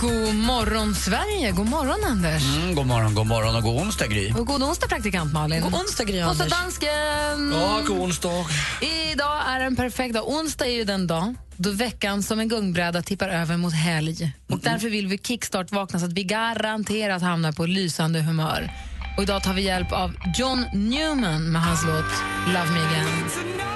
God morgon, Sverige! God morgon, Anders. Mm, god morgon, god morgon och god onsdag, Gry. Och god onsdag, praktikant Malin. God onsdag, Gry Anders. dansken! Ja, god onsdag. Idag är en perfekt dag. Onsdag är ju den dag då veckan som en gungbräda tippar över mot helg. Och därför vill vi kickstart-vakna så att vi garanterat hamnar på lysande humör. Och idag tar vi hjälp av John Newman med hans låt Love Me Again.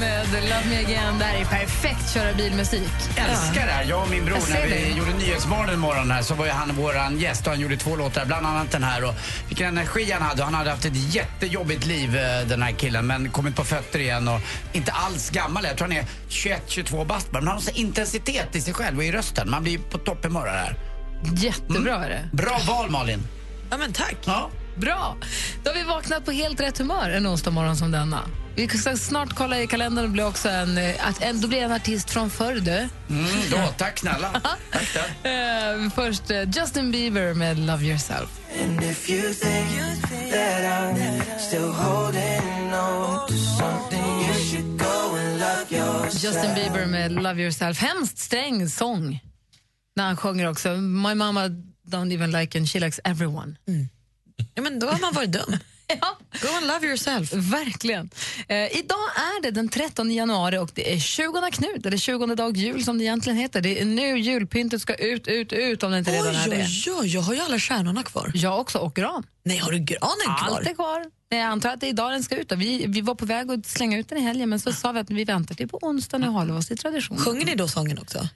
Med Love Me Again. Det här är perfekt köra bilmusik. Älskar det här. Jag och min bror, när vi det. gjorde Nyhetsmorgon en morgon här så var ju han våran gäst och han gjorde två låtar, bland annat den här. Och vilken energi han hade. Han hade haft ett jättejobbigt liv eh, den här killen men kommit på fötter igen och inte alls gammal. Jag tror han är 21-22 bast. Men han har så intensitet i sig själv och i rösten. Man blir på topphumör här. Jättebra är det. Bra val Malin. Ja, men tack. Ja. Bra! Då har vi vaknat på helt rätt humör en onsdag morgon som denna. Vi ska snart kolla i kalendern och bli också en, eh, att en, då blir det en artist från förr du. Mm, då, tack snälla. tack, tack. Eh, först eh, Justin Bieber med Love Yourself. Justin Bieber med Love Yourself. Hemskt sträng sång. När han sjunger också My mama don't even like and she likes everyone. Ja, men då har man varit dum. Ja. Go and love yourself. Verkligen. Eh, idag är det den 13 januari och det är 20 Knut, eller 20 dag jul som det egentligen heter. Det är nu julpyntet ska ut, ut, ut om det inte redan är Oj, det. oj, oj, jag har ju alla stjärnorna kvar. Jag också, och gran. Nej, har du granen kvar? Allt är kvar. Nej, Jag antar att det är idag den ska ut. då. Vi, vi var på väg att slänga ut den i helgen men så sa vi att vi väntar till på onsdag nu håller oss till traditionen. Sjunger ni då sången också?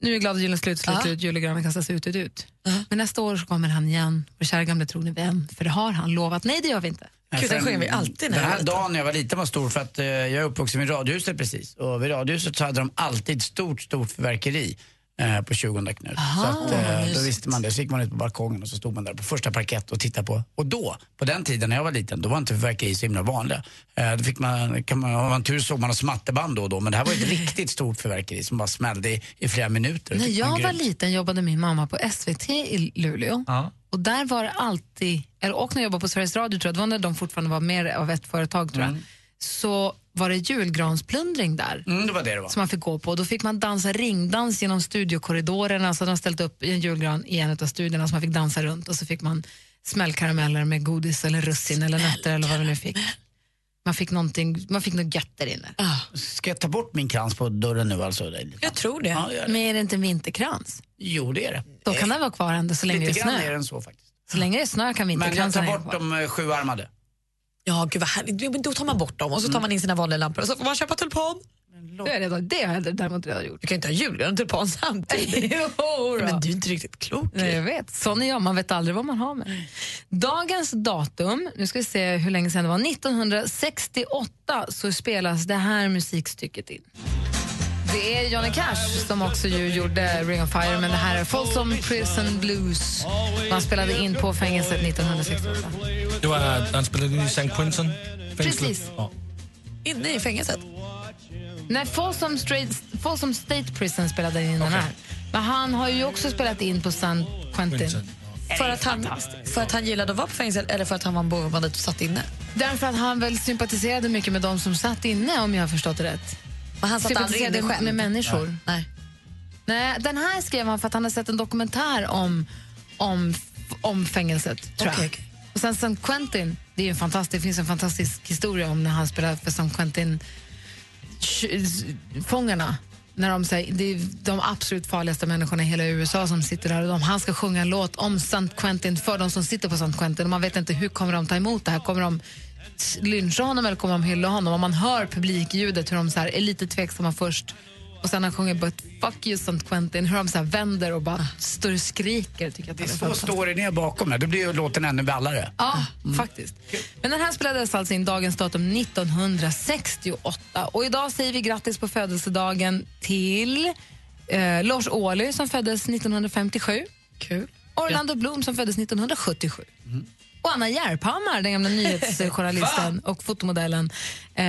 Nu är glada julen slut, slut, slut, julegranen kastas ut, ut, ut. Ja. Men nästa år så kommer han igen, vår kära gamle trogne vän, för det har han lovat. Nej, det gör vi inte. Gud, den sjunger vi alltid när Den jag här dagen när jag var liten var stor för att eh, jag är uppvuxen vid Radiohuset precis. Och vid Radiohuset så hade de alltid stort, stort fyrverkeri eh, på 20 Knut. så att, eh, då visste man det. Så gick man ut på balkongen och så stod man där på första parkett och tittade på. Och då, på den tiden när jag var liten, då var inte fyrverkeri så himla vanliga. Eh, då fick man, kan man, har man tur så såg man smatterband då och då. Men det här var ett riktigt stort fyrverkeri som bara smällde i, i flera minuter. När jag var liten jobbade min mamma på SVT i Luleå. Och där var det alltid, eller och när jag jobbade på Sveriges Radio, tror jag, det var när de fortfarande var mer av ett företag, tror jag, så var det julgransplundring där. Mm, det var det det var. som man fick gå på. Då fick man dansa ringdans genom studiokorridorerna. Så de ställt upp en julgran i en av studierna så man fick dansa runt och så fick man smällkarameller med godis eller russin eller nötter eller vad vi nu fick. Man fick, någonting, man fick något gött där inne. Ska jag ta bort min krans på dörren nu alltså? Det är Jag tror det. Ja, det. Men är det inte en vinterkrans? Jo, det är det. Då kan den vara kvar ändå så länge det är Lite grann är snö. den så faktiskt. Så länge det är snö kan Men jag vinterkransen tar bort de eh, sjuarmade. Ja, gud vad härligt. Då tar man bort dem och så tar man in sina vanliga lampor och så får man köpa tulpan. Det jag redan- det har jag däremot redan gjort. Du kan inte ha julgran och tulpan samtidigt. Jo men du är inte riktigt klok. Nej, jag vet. Sån är jag. Man vet aldrig vad man har med. Dagens datum, nu ska vi se hur länge sedan det var, 1968 så spelas det här musikstycket in. Det är Johnny Cash som också ju gjorde Ring of Fire men det här är Folsom Prison Blues. Man spelade in på fängelset 1968. Det var, han spelade in i St. Quentin. fängslet. Precis. Ja. Inne i fängelset. Nej, Folsom, Straight, Folsom State Prison spelade in den här. Men han har ju också spelat in på San Quentin. Quentin. För att, han, för att han gillade att vara på fängelset eller för att han var bombad och satt inne? Därför att han väl sympatiserade mycket med de som satt inne om jag har förstått det rätt. Men han satt aldrig inne Sympatiserade själv? med människor. Nej. Nej, den här skrev han för att han har sett en dokumentär om, om, om fängelset, tror jag. Okej, okej. Och sen St. Quentin, det, är en fantastisk, det finns en fantastisk historia om när han spelade för St. Quentin fångarna. När de säger, det är de absolut farligaste människorna i hela USA som sitter där och de, han ska sjunga en låt om St. Quentin för de som sitter på St. Quentin och man vet inte hur kommer de ta emot det här. Kommer de lyncha honom eller kommer de hylla honom? Och man hör publikljudet hur de så här är lite tveksamma först Och sen han sjunger But fuck you St. Quentin, hur de så här vänder och bara står och skriker. Tycker jag att Det är så storyn är bakom det. Då blir ju låten ännu ballare. Ja, faktiskt. Men den här spelades alltså in dagens datum 1968. Och idag säger vi grattis på födelsedagen till eh, Lars Ohly som föddes 1957. Kul. Orlando Bloom som föddes 1977. Och Anna Järphammar, den gamla nyhetsjournalisten och fotomodellen, eh,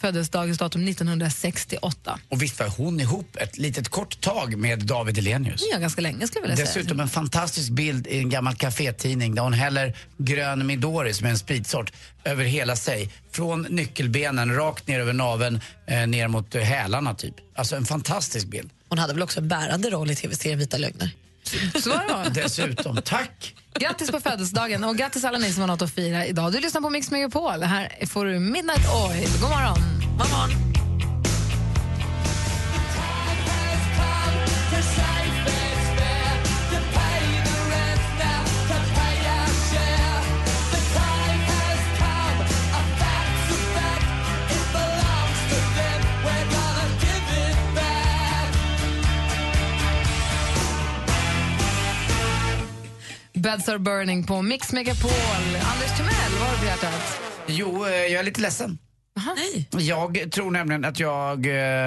föddes dagens datum 1968. Och visst var hon ihop ett litet kort tag med David Elenius. Ja, ganska länge skulle jag vilja säga. Dessutom en fantastisk bild i en gammal kafétidning där hon häller grön Midori, som är en spritsort, över hela sig. Från nyckelbenen rakt ner över naveln eh, ner mot eh, hälarna typ. Alltså en fantastisk bild. Hon hade väl också en bärande roll i tv-serien Vita lögner? Så var det? Dessutom, tack! Grattis på födelsedagen och grattis alla ni som har något att fira idag. Du lyssnar på Mix Megapol. Här får du Midnight Oil. God morgon. God morgon. Beds are burning på Mix Megapol. Anders Timell, vad har du på hjärtat? Jo, eh, jag är lite ledsen. Nej. Jag tror nämligen att jag...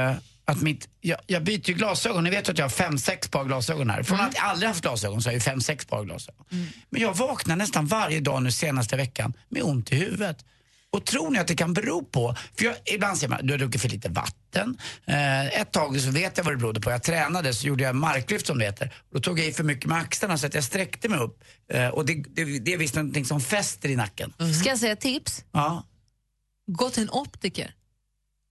eh, Att mitt, jag, jag byter ju glasögon. Ni vet att jag har fem, sex par glasögon här. Från att jag aldrig haft glasögon så har jag ju fem, sex par glasögon. Men jag vaknar nästan varje dag nu senaste veckan med ont i huvudet. Och tror ni att det kan bero på, för jag, ibland säger man du har druckit för lite vatten. Eh, ett tag så vet jag vad det berodde på. Jag tränade så gjorde jag marklyft som det heter. Då tog jag i för mycket med axlarna så att jag sträckte mig upp. Eh, och det, det, det är visst någonting som fäster i nacken. Ska jag säga tips? Ja. Gå till en optiker.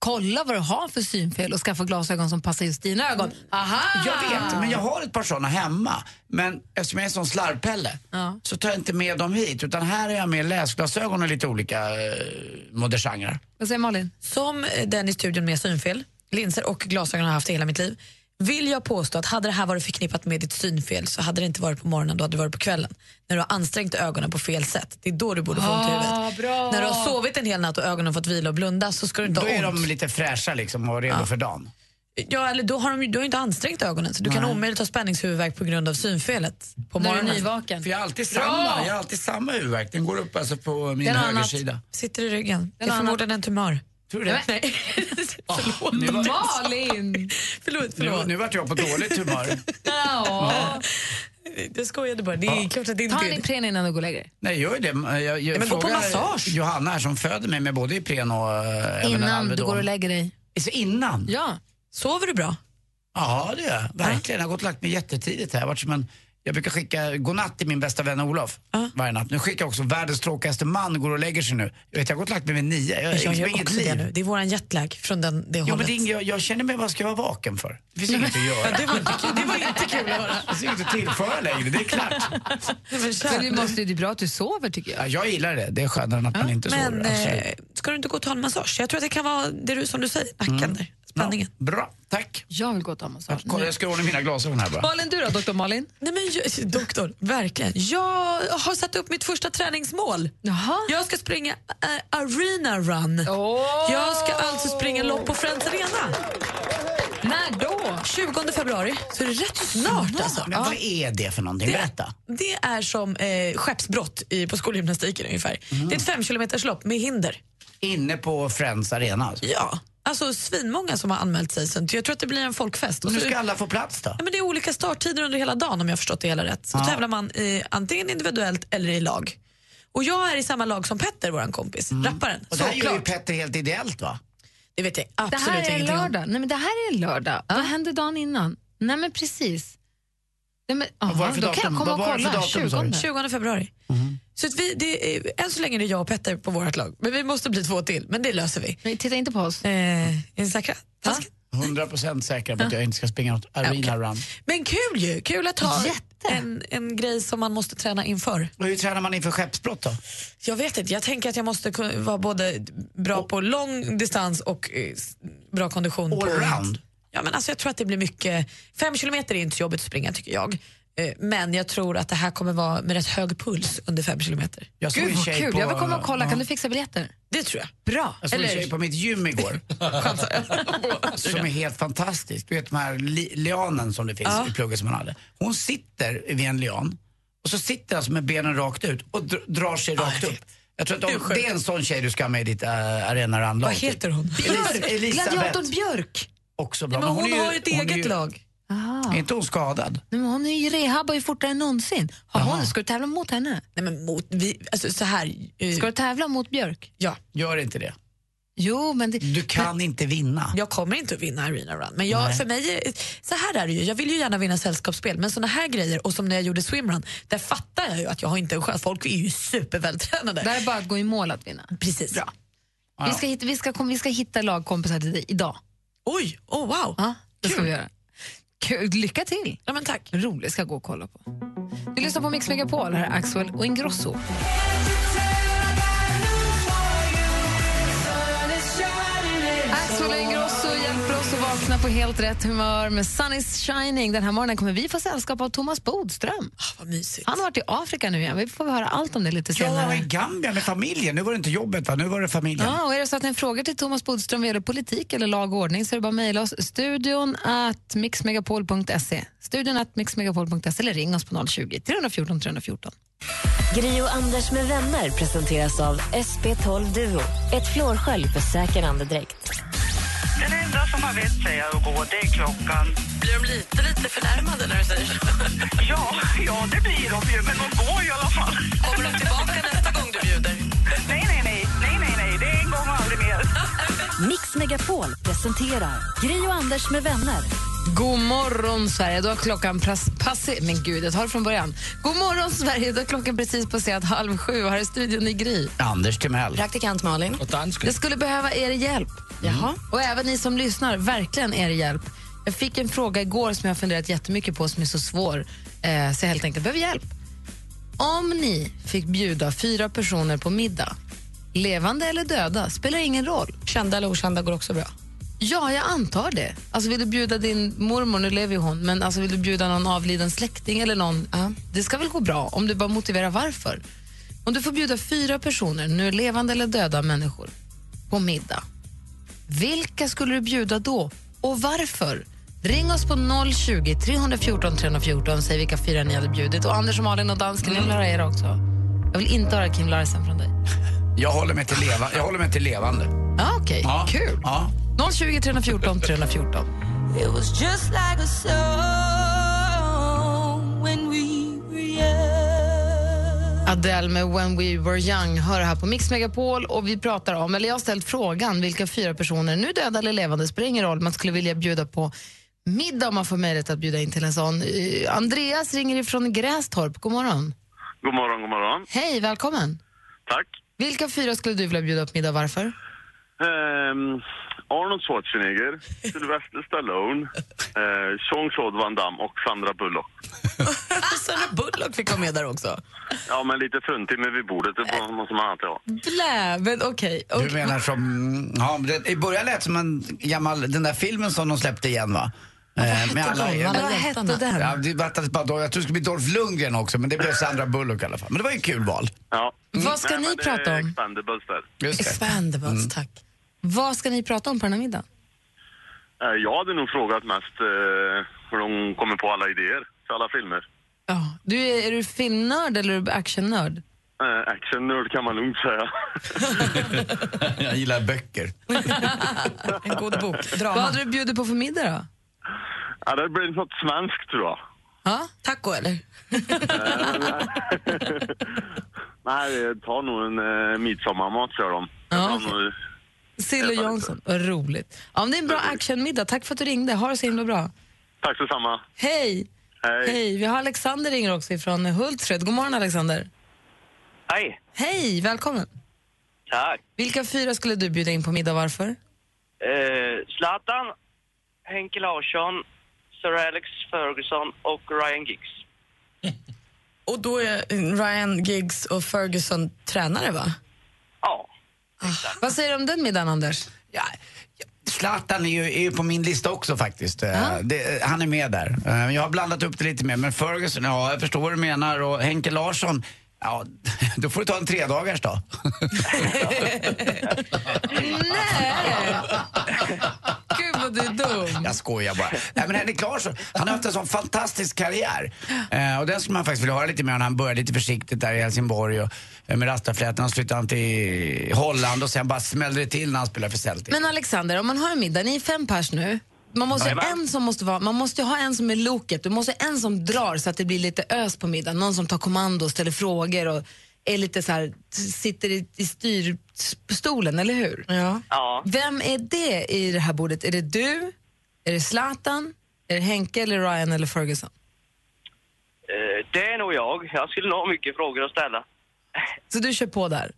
Kolla vad du har för synfel och skaffa glasögon som passar just dina ögon. Aha! Jag vet, men jag har ett par sådana hemma. Men eftersom jag är en sån slarvpelle Ja. så tar jag inte med dem hit. Utan här är jag med läsglasögon och lite olika eh, modegenrer. Vad säger Malin? Som eh, den i studion med synfel, linser och glasögon har haft i hela mitt liv vill jag påstå att hade det här varit förknippat med ditt synfel så hade det inte varit på morgonen, då hade det varit på kvällen. När du har ansträngt ögonen på fel sätt. Det är då du borde få ont i huvudet. bra. När du har sovit en hel natt och ögonen fått vila och blunda så ska du inte Då ha är ont. de lite fräscha liksom och redo för dagen. Ja, eller då har de, du har inte ansträngt ögonen så du kan omöjligt ha spänningshuvudvärk på grund av synfelet på När du är morgonen. nyvaken. För jag har alltid samma, jag har alltid samma huvudvärk. Den går upp alltså på min Den högersida. Sitter i ryggen. Det är förmodligen en tumör. Tror du det? Nej. förlåt. Nu var, Malin! förlåt, nu, förlåt. nu vart jag på dåligt humör. Ja. Jag skojade bara. Det är klart att det inte Ta en. Ipren innan du går och lägger. Nej, gör det. Jag, jag men gå på massage. Johanna här som föder mig med både Ipren och äh, Innan du går och lägger dig. Så innan? Ja. Sover du bra? Ja, det gör jag. Verkligen. Jag har gått och lagt mig jättetidigt här. Jag, har varit som en, jag brukar skicka godnatt till min bästa vän Olof varje natt. Nu skickar jag också världens tråkigaste man går och lägger sig nu. Jag, vet, jag har gått och lagt mig vid nio. Jag, Jag jag gör inget också liv. det nu. Det är våran jetlag från den, det Jo, hållet. men det jag, jag känner mig, vad ska jag vara vaken för? Det finns inget att göra. det, var inte det var inte kul att höra. Det finns inget att tillföra längre, det är klart. Men det, måste, det är bra att du sover tycker jag. Ja, jag gillar det, det är skönare än att man inte Men sover. Eh, ska du inte gå och ta en massage? Jag tror att det kan vara det du, som du säger, nacken där. Spänningen. Bra, tack. Jag vill gå och ta massage. Kolla, jag ska ordna mina glasögon här bara. Malin, du då, doktor Malin? Nej, men jag, doktor, verkligen. Jag har satt upp mitt första träningsmål. Jaha. Jag ska springa eh, arena run. Åh! Jag ska alltså springa lopp på Friends Arena. När då? 20 februari, så det är rätt snart alltså. Men vad är det för någonting? Berätta. Det är som eh, skeppsbrott i, på skolgymnastiken ungefär. Det är ett fem kilometers lopp med hinder. Inne på Friends Arena alltså. Ja, alltså svinmånga som har anmält sig. Jag tror att det blir en folkfest. Och Nu ska alla få plats då? Ja, men det är olika starttider under hela dagen om jag har förstått det hela rätt. Så tävlar man i, antingen individuellt eller i lag. Och jag är i samma lag som Petter, vår kompis, rapparen. Mm. Och det här gör ju. Petter helt ideellt va? Det vet jag Det absolut här är ingenting om. lördag. Nej, men det här är lördag. Vad hände dagen innan? Nej, men precis. Nej, men, aha, var det för då kan jag datum? komma och Vad var det för kolla. datum, sa du? 20. 20 februari. Så att vi, det är, än så länge är det jag och Petter på vårt lag. Men vi måste bli två till, men det löser vi. Nej, titta inte på oss. Eh, är ni säkra? Tasken? 100% säker på att jag inte ska springa något arena run. Men kul ju! Kul att ha Jätte. en, en grej som man måste träna inför. Och hur tränar man inför skeppsbrott då? Jag vet inte, jag tänker att jag måste vara både bra på lång distans och eh, bra kondition. på Allround? Ja, men alltså jag tror att det blir mycket... Fem kilometer är inte så jobbigt att springa tycker jag. Eh, Men jag tror att det här kommer vara med rätt hög puls under fem kilometer. Jag Gud en vad kul, på, jag vill komma och kolla. ja. Kan du fixa biljetter? Det tror jag. Bra. Jag såg en Eller- tjej på mitt gym igår som är helt fantastisk. Du vet de här li lianen som det finns Ja. i plugget som man hade. Hon sitter vid en lian och så sitter alltså med benen rakt ut och dr drar sig rakt upp. Jag tror att de, det är en sån tjej du ska ha med i ditt uh, arenalandlag. Vad heter hon? Elis Elisabeth. Gladiatorn Björk. Också bra. Men hon, är ju- har ju ett hon eget ju- lag. Aha. Är inte hon skadad? Nej, men hon är ju rehabbar ju fortare än någonsin. Har hon, ska du tävla mot henne? Nej, men mot, vi, alltså, så här, eh, Ska du tävla mot Björk? ja, Gör inte det. Jo, men det... Du kan inte vinna. jag kommer inte att vinna Arena Run. Men jag, för mig, är- så här är det ju. Jag vill ju gärna vinna sällskapsspel, men såna här grejer, och som när jag gjorde swimrun, där fattar jag ju att jag har inte en chans. Folk är ju supervältränade. Det är bara att gå i mål att vinna. Precis. Bra. Vi, ska hitta, vi, ska, vi ska hitta lagkompisar till dig idag. Oj, oh wow. Ja, det ska vi göra. Kul. Lycka till! Ja, men tack. Roligt, ska gå och kolla på. Du lyssnar på Mix Megapol, här är Axel och Ingrosso. Vakna på helt rätt humör med Sun is shining. Den här morgonen kommer vi få sällskap av Thomas Bodström. Ah, vad mysigt. Han har varit i Afrika nu igen. Vi får höra allt om det lite Jag var senare. i Gambia med familjen. Nu var det inte jobbet, va? nu var det familjen. Ja, och är det så att ni har frågor till Thomas Bodström vad gäller politik eller lag och ordning så är det bara att mejla oss studion at mixmegapol.se. Studion at mixmegapol.se eller ring oss på 020 314 314. Gri och Anders med vänner presenteras av SP12 Duo. Ett flårskölj för säker andedräkt. Den enda som har vett säga att gå, det är klockan. Blir de lite, lite förnärmade när du säger så? Ja, ja, det blir de ju, men de går i alla fall. Kommer de tillbaka nästa gång du bjuder? Nej, nej, nej, nej, nej, nej, det är en gång och aldrig mer. Mix Megapol presenterar Gri och Anders med vänner. God morgon, Sverige. Då har klockan passerat... Men gud, jag tar det från början. God morgon, Sverige. Då har klockan precis passerat halv sju här är studion i Gry. Anders Timell. Praktikant Malin. Och dansken. Jag skulle behöva er hjälp. Jaha. Och även ni som lyssnar, verkligen er hjälp. Jag fick en fråga igår som jag har funderat jättemycket på som är så svår, eh, så jag helt enkelt behöver hjälp. Om ni fick bjuda fyra personer på middag, levande eller döda, spelar ingen roll. Kända eller okända går också bra. Ja, jag antar det. Alltså vill du bjuda din mormor, nu lever ju hon, men alltså vill du bjuda någon avliden släkting eller någon, det ska väl gå bra om du bara motiverar varför. Om du får bjuda fyra personer, nu levande eller döda människor, på middag. Vilka skulle du bjuda då och varför? Ring oss på 020 314 314 och säg vilka fyra ni hade bjudit. Och Anders och Malin och dansken, jag vill höra er också. Jag vill inte höra Kim Larsen från dig. Jag håller mig till, leva, jag håller mig till levande. Ja, Okej, Ja. kul. Ja. 020 314 314. Adele med When We Were Young hör här på Mix Megapol och vi pratar om, eller jag har ställt frågan vilka fyra personer, nu döda eller levande, spelar ingen roll, man skulle vilja bjuda på middag om man får möjlighet att bjuda in till en sån. Eh, Andreas ringer ifrån Grästorp, god morgon. God morgon, god morgon. Hej, välkommen. Tack. Vilka fyra skulle du vilja bjuda på middag, varför? Ehm, Arnold Schwarzenegger, Sylvester Stallone, eh, Jean-Claude Van Damme och Sandra Bullock. Sandra Bullock fick vara med där också. Ja, men lite fruntimmer vid bordet, det måste man alltid ha. Blä, men okej. Du okej. menar som... Ja, det, I början lät som en gammal, den där filmen som de släppte igen va? Eh, med Vad hette den? Ja, det bara, jag tror det skulle bli Dolph Lundgren också, men det blev Sandra Bullock i alla fall. Men det var ju kul val. Ja. Vad ska Nej, ni prata om? Expendables där. Just det. Expendables, tack. Vad ska ni prata om på den här middagen? Eh, jag hade nog frågat mest eh, hur de kommer på alla idéer till alla filmer. Ja. Du är, är du filmnörd eller är du actionnörd? Eh, Actionnörd kan man lugnt säga. Jag gillar böcker. En god bok. Vad Drama. hade du bjudit på för middag då? ja, det blir något svenskt tror jag. Ja? Taco eller? Nej, ta nog en eh, midsommarmat för dem. Ja, Jag tar nog- Sill och Jansson, vad roligt. Ja, men det är en bra actionmiddag. Tack för att du ringde. Ha det så himla bra. Tack så samma. Hej! Hej. Vi har Alexander ringer också från Hultsfred. God morgon Alexander. Hej. Hej, välkommen. Tack. Vilka fyra skulle du bjuda in på middag varför? Eh, Zlatan, Henke Larsson, Sir Alex Ferguson och Ryan Giggs. Och då är Ryan Giggs och Ferguson tränare va? Ja. Vad säger du om den middagen Anders? Ja, Zlatan är ju, är ju på min lista också faktiskt. Eh, Det, han är med där. Eh, Jag har blandat upp det lite mer. Men Ferguson, ja jag förstår vad du menar. Och Henke Larsson, ja då får du ta en tredagars då. Gud vad du är dum. Jag skojar bara. Nej, men Henrik Larsson, han har haft en sån fantastisk karriär. Eh, och den skulle man faktiskt vilja höra lite mer om. när Han började lite försiktigt där i Helsingborg och, eh, med rastaflätan. Och flyttade han till Holland och sen bara smällde det till när han spelade för Celtic. Men Alexander, om man har en middag, ni är fem pers nu. Man måste, Jajamän. en som måste vara, man måste ju ha en som är loket, du måste ha en som drar så att det blir lite ös på middagen. Någon som tar kommando och ställer frågor och är lite så här, sitter i, i styrstolen, eller hur? Ja. Ja. Vem är det i det här bordet? Är det du? Är det Zlatan? Är det Henke, eller Ryan eller Ferguson? Eh, Det är nog jag. Jag skulle nog ha mycket frågor att ställa. Så du kör på där?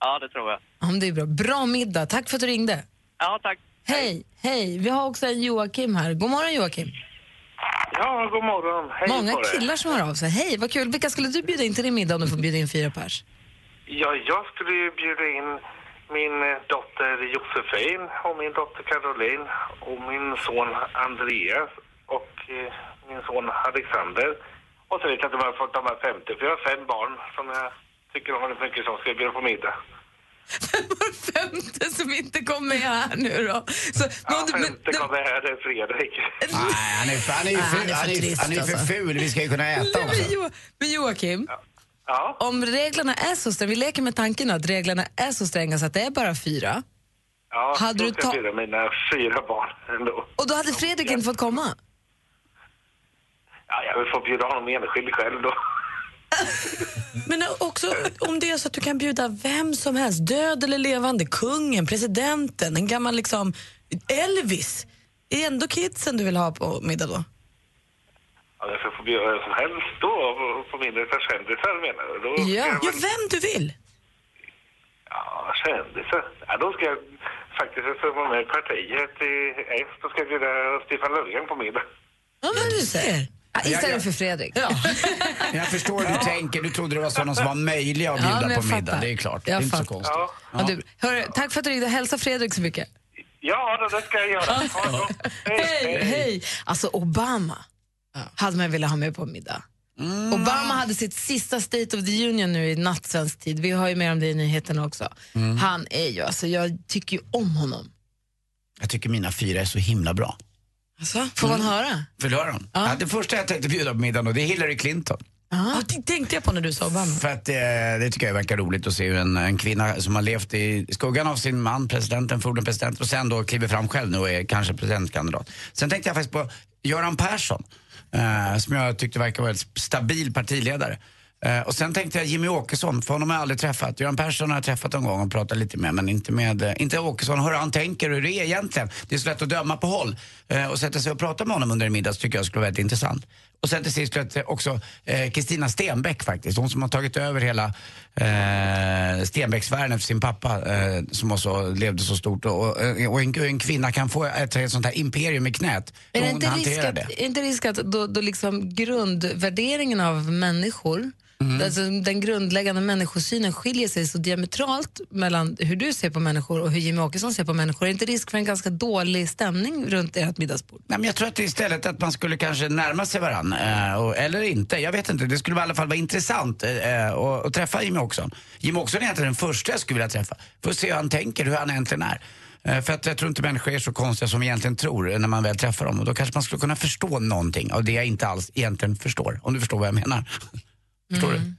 Ja, det tror jag. Ja, det är bra. Bra middag. Tack för att du ringde. Ja, tack. Hej, hej. Vi har också en Joakim här. God morgon Joakim. Ja, god morgon. Hej Många på killar som hör av sig. Hej, vad kul. Vilka skulle du bjuda in till din middag om du får bjuda in fyra pers? Ja, jag skulle ju bjuda in min eh, dotter Josefin och min dotter Caroline och min son Andreas och eh, min son Alexander. Och så vet jag inte om jag har fått de här 50, för jag har fem barn som jag tycker om väldigt mycket som ska bjuda på middag. Femte som inte kom med här nu då. Så, Ja, femte kommer här, det är Fredrik. Nej, han är, han är ju ful. han är för Han är, trist, han är för alltså. ful. Vi ska ju kunna äta Nej, också. men, jo, men Joakim, om reglerna är så stränga, vi leker med tanken att reglerna är så stränga så att det är bara fyra, Ja, Hade då du ska ta- jag mina fyra barn ändå. och då hade Fredrik inte fått komma. Ja, jag vill få bjuda honom enskild själv då. Men också om det är så att du kan bjuda vem som helst, död eller levande, kungen, presidenten, en gammal liksom Elvis. Är det ändå kidsen du vill ha på middag då? Ja, jag ska få bjuda vem som helst då på- för kändisar menar du? Då Ja, jag ja vem du vill. Ja, kändisar. Ja, då ska jag faktiskt jag ska vara med i partiet i S. Då ska jag bjuda Stefan Löfven på middag. Ja, men du ser. Ja, Jag- istället jag- för Fredrik. Jag förstår hur du tänker. Du trodde det var sådana som var möjliga att Ja, bjuda jag på middag. fattar. Det är klart. Jag det är inte så fattar. konstigt. Ja, du, hörru, tack för att du ringde. Hälsa Fredrik så mycket. Ja, det, ska jag göra. Hej, hej. Alltså Obama hade man velat ha med på middag. Mm. Obama hade sitt sista State of the Union nu i natt svensk tid. Vi har ju mer om det i nyheterna också. Mm. Han är ju, alltså jag tycker ju om honom. Jag tycker mina fyra är så himla bra. Alltså, får man höra? Vill du höra dem? Ja. det första jag tänkte bjuda på middagen då, det är Hillary Clinton. Ja, det tänkte jag på när du sa Obama. För att eh, det tycker jag verkar roligt att se hur en, en kvinna som har levt i skuggan av sin man, presidenten, förmodligen president och sen då kliver fram själv nu och är kanske presidentkandidat. Sen tänkte jag faktiskt på Göran Persson eh, som jag tyckte verkar vara en stabil partiledare. Eh, och sen tänkte jag Jimmy Åkesson, för honom har jag aldrig träffat. Göran Persson har jag träffat en gång och pratat lite med, men inte med eh, inte Åkesson. Hur han tänker och hur det är egentligen. Det är så lätt att döma på håll. Eh, och sätta sig och prata med honom under en middag så tycker jag skulle vara väldigt intressant. Och sen till sist också eh, Kristina Stenbeck faktiskt. Hon som har tagit över hela eh, Stenbecksvärlden efter sin pappa eh, som också levde så stort. Och, och, och en, en kvinna kan få ett, ett sånt här imperium i knät. Är det inte risk att, det. är inte risk att då, då liksom grundvärderingen av människor, Mm. alltså den grundläggande människosynen skiljer sig så diametralt mellan hur du ser på människor och hur Jimmy Åkesson ser på människor. Är det inte risk för en ganska dålig stämning runt ert middagsbord? Nej, men jag tror att det istället att man skulle kanske närma sig varann. Eh, eller inte, jag vet inte. Det skulle i alla fall vara intressant eh, träffa Jimmy Åkesson. Jimmy Åkesson är egentligen den första jag skulle vilja träffa. För att se hur han tänker, hur han egentligen är. Eh, för att jag tror inte människor är så konstiga som vi egentligen tror när man väl träffar dem. Och då kanske man skulle kunna förstå någonting av det jag inte alls egentligen förstår. Om du förstår vad jag menar. Förstår du?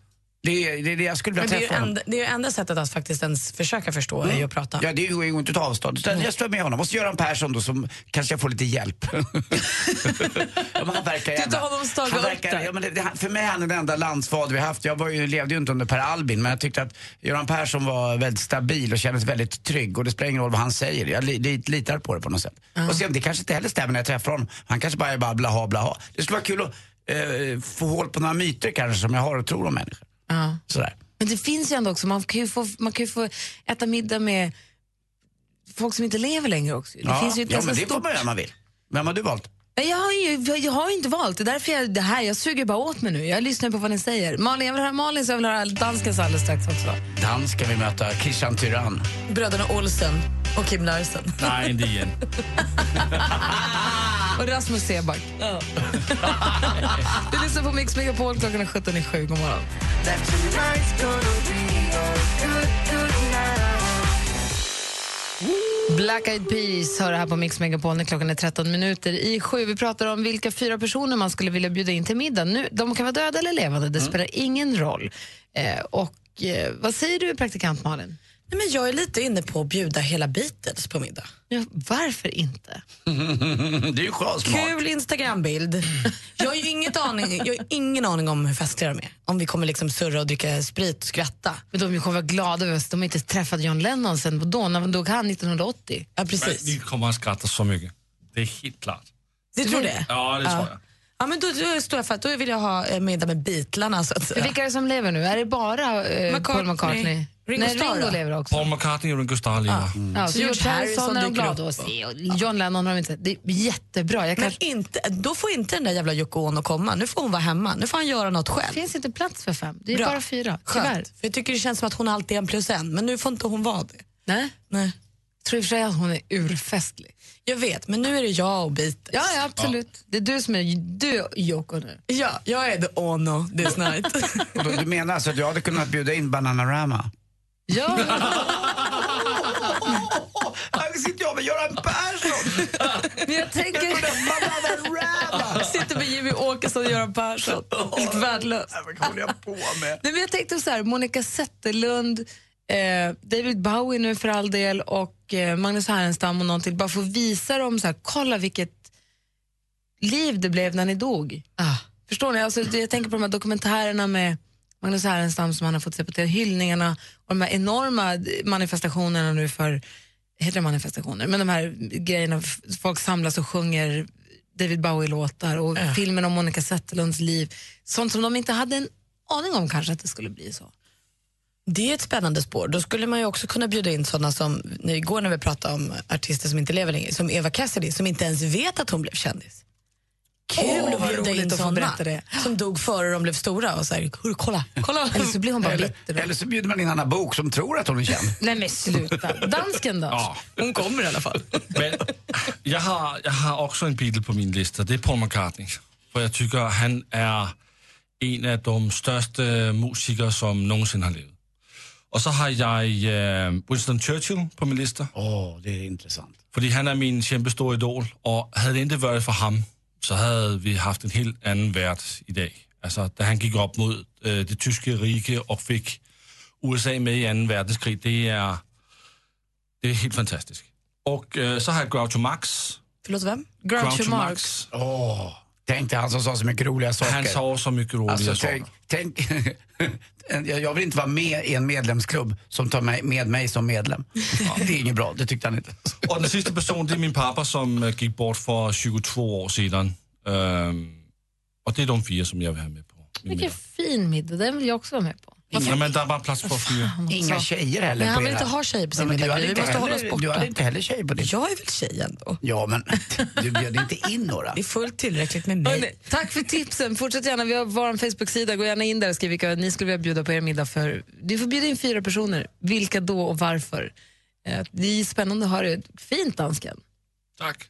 Det är, det är det jag skulle vilja det är träffa honom. enda, det är ju enda sättet att faktiskt ens försöka förstå är ju att prata. Ja, det går ju inte att ta avstånd. Utan Jag står med honom. Och så Göran Persson då som kanske jag får lite hjälp. ja, men han verkar Du tar honom staga han verkar, där. ja, men det, det, För mig är han den enda landsfader vi haft. Jag var ju, levde ju inte under Per Albin men jag tyckte att Göran Persson var väldigt stabil och kändes väldigt trygg. Och det spelar ingen roll vad han säger. Jag li, li, litar på det på något sätt. Och sen, det kanske inte heller stämmer när jag träffar honom. Han kanske bara är bara blaha blaha. Det skulle vara kul att eh, få hål på några myter kanske som jag har och tror om människor. Ja. Sådär. Men det finns ju ändå också, man kan ju få, man kan ju få äta middag med folk som inte lever längre också. Det ja, finns ju ett ja men det får man göra om man vill. Vem har du valt? Nej, Jag har ju jag har inte valt, det är därför jag, det här, jag suger bara åt mig nu. Jag lyssnar på vad ni säger. Malin, jag vill höra Malin så jag vill höra danskens alldeles strax också. Dan ska vi möta Christian Tyrann. Bröderna Olsen. Och Kim Larsen. Nej, inte igen. Och Rasmus Seback. du lyssnar på Mix Megapol, klockan är 17 i sju. God morgon. Black Eyed Peas hör det här på Mix Megapol när klockan är 13 minuter i sju. Vi pratar om vilka fyra personer man skulle vilja bjuda in till middag. Nu, de kan vara döda eller levande, det spelar ingen roll. Eh, och eh, Vad säger du, praktikant Malin? Nej, men jag är lite inne på att bjuda hela Beatles på middag. Ja, varför inte? det är ju smart. Kul Instagrambild. Jag har ju inget aning, jag har ingen aning om hur festliga de är. Om vi kommer liksom surra och dricka sprit och skratta. Men de kommer vara glada över oss. De har inte träffat John Lennon sen då, när dog han 1980? Ja, Nej, ni kommer att skratta så mycket. Det är helt klart. Du tror det? Ja, det tror jag. Ja, men då, då står jag för att då vill jag ha eh, middag med Beatlarna så att säga. Vilka är det som lever nu? Är det bara eh, McCartney. Paul McCartney? Ringo Nej, Starr Ringo då? lever också. Paul McCartney och Ringo Starr lever. Mm. Ja, så George Harrison är de glada att se. Och John Lennon har de inte. Det är jättebra. Jag kan... Men inte, då får inte den där jävla Yoko Ono komma. Nu får hon vara hemma. Nu får han göra något själv. Det finns inte plats för fem. Det är Bra. bara fyra. Tyvärr. Skönt. För jag tycker det känns som att hon alltid är en plus en, men nu får inte hon vara det. Nej. Nej. Jag tror i och för sig att hon är urfestlig. Jag vet, men nu är det jag och Beatles. Ja, ja absolut. Det är du som är du Yoko nu. Ja, jag är the Ono this night. Du menar alltså att jag hade kunnat bjuda in Bananarama? Ja. Här sitter jag med Göran Persson! Men jag tänker... Sitter med Jimmy Åkesson och Göran Persson. Helt värdelöst. Vad håller jag på med? Nej, men jag tänkte så här, Monica Zetterlund, eh, David Bowie nu för all del och eh, Magnus Härenstam och någon till. Bara för att visa dem, så här, kolla vilket liv det blev när ni dog. Ah. Förstår ni? Alltså, jag tänker på de här dokumentärerna med Magnus Härenstam som han har fått se på TV, hyllningarna och de här enorma manifestationerna nu för, heter det manifestationer? Men de här grejerna, folk samlas och sjunger David Bowie-låtar och filmen om Monica Zetterlunds liv. Sånt som de inte hade en aning om kanske att det skulle bli så. Det är ett spännande spår. Då skulle man ju också kunna bjuda in sådana som, igår när vi pratade om artister som inte lever längre, som Eva Cassidy som inte ens vet att hon blev kändis. Kul Åh, att bjuda roligt in att få såna berätta det. som dog före de blev stora och så här, "Hur, kolla, kolla. Eller så blir hon bara Eller, bitter. eller så bjuder man in Anna Bok som tror att hon är känd. Nej men sluta. Dansken då? Ja. Hon kommer i alla fall. Men jag har, jag har också en Beatle på min lista. Det är Paul McCartney. För jag tycker han är en av de största musiker som någonsin har levt. Och så har jag eh, Winston Churchill på min lista. Åh, det är intressant. För han är min kämpestora idol. Och hade det inte varit för honom så hade vi haft en helt annan värld idag. Alltså, da han gick upp mot eh, det tyska riket och fick USA med i andra världskrig, det är, det är helt fantastiskt. Och eh, så har jag Groucho Marx. Förlåt, vem? Groucho Marx. Åh, tänk dig han som sa så mycket roliga saker. Han sa så mycket roliga Alltså, saker. tänk, tänk, jag vill inte vara med i en medlemsklubb som tar med mig som medlem. Det är inget bra, det tyckte han inte. Och den sista personen det är min pappa som eh, gick bort för 22 år sedan. Ehm, och det är de fyra som jag vill ha med på Vilken middag. fin middag, den vill jag också vara med på. Ja, men det är bara plats för fyra. Inga tjejer heller Nej, på han vill inte ha tjejer på sin men du middag. Vi inte måste hålla oss heller- borta. Du hade inte heller tjejer på din. Jag är väl tjej ändå. Ja, men du bjöd inte in några. Det är fullt tillräckligt med mig. Tack för tipsen. Fortsätt gärna. Vi har vår Facebook-sida. Gå gärna in där och skriv vilka ni skulle vilja bjuda på er middag för. Du får bjuda in fyra personer. Vilka då och varför? Eh, det är spännande att höra. Fint, dansken. Tack.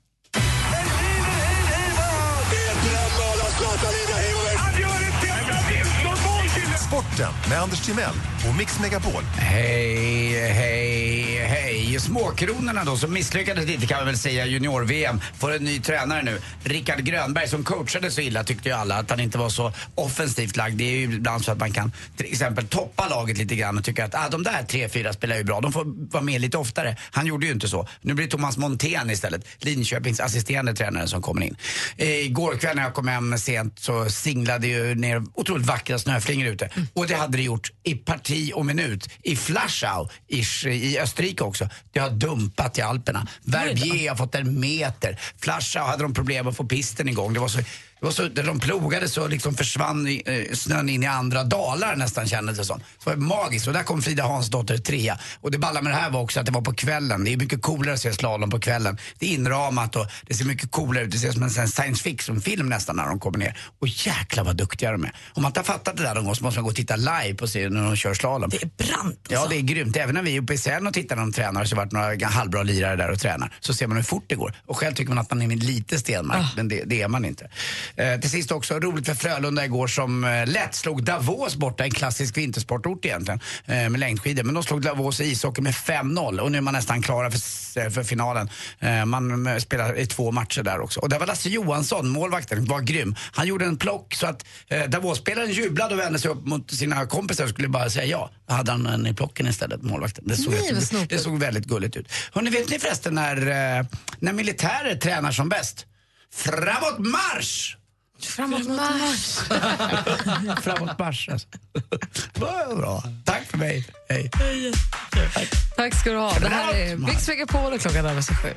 Sporten med Anders Timell och Mix Megapol. Hej, hej, hej. Småkronorna då som misslyckades lite kan man väl säga junior-VM får en ny tränare nu. Rickard Grönberg som coachade så illa tyckte ju alla att han inte var så offensivt lagd. Det är ju ibland så att man kan till exempel toppa laget lite grann och tycka att ah, de där tre, fyra spelar ju bra. De får vara med lite oftare. Han gjorde ju inte så. Nu blir det Thomas Montén istället, Linköpings assisterande tränare som kommer in. Eh, igår kväll när jag kom hem sent så singlade ju ner otroligt vackra snöflingor ute. Och det hade det gjort i parti och minut. I Flaschau i, Österrike också. Det har dumpat i Alperna. Verbier har fått en meter. Flaschau hade de problem att få pisten igång. Det var så Det var så, där de plogade så liksom försvann i, eh, snön in i andra dalar nästan kändes det som. Så det var magiskt och där kom Frida Hansdotter trea. Och det balla med det här var också att det var på kvällen. Det är mycket coolare att se slalom på kvällen. Det är inramat och det ser mycket coolare ut. Det ser ut som en science fiction-film nästan när de kommer ner. Och jäklar vad duktiga de är. Om man inte har fattat det där någon gång så måste man gå och titta live på serien när de kör slalom. Det är brant Ja, det är grymt. Även när vi är uppe i Sälen och tittar när de tränar så varit några halvbra lirare där och tränar. Så ser man hur fort det går. Och själv tycker man att man är lite Stenmark, men det, det är man inte. Eh, till sist också roligt för Frölunda igår som eh, lätt slog Davos borta, en klassisk vintersportort egentligen, eh, med längdskidor. Men de slog Davos i ishockey med 5-0 och nu är man nästan klara för, eh, för finalen. Eh, man eh, spelar i två matcher där också. Och där var Lasse Johansson, målvakten, var grym. Han gjorde en plock så att eh, Davos-spelaren jublade och vände sig upp mot sina kompisar och skulle bara säga ja. Då hade han en i plocken istället, målvakten. Det såg, Nej, snopet. det såg väldigt gulligt ut. Hörrni, vet ni förresten när, eh, när militärer tränar som bäst? Framåt marsch! Framåt marsch. Framåt marsch alltså. Vad bra. Tack för mig. Hej. Tack ska du ha. Det här är Mix Megapol och klockan närmar sig sju.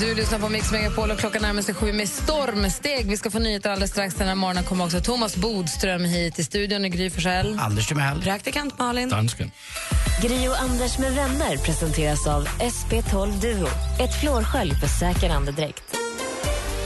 Du lyssnar på Mix Megapol och klockan närmar sig sju med stormsteg. Vi ska få nyheter alldeles strax. Den här morgonen kommer också Thomas Bodström hit i studion i Gry Forssell. Anders Timell. Praktikant Malin. Dansken. Gri och Anders med vänner presenteras av SP12 Duo. Ett flårskölj för säker andedräkt.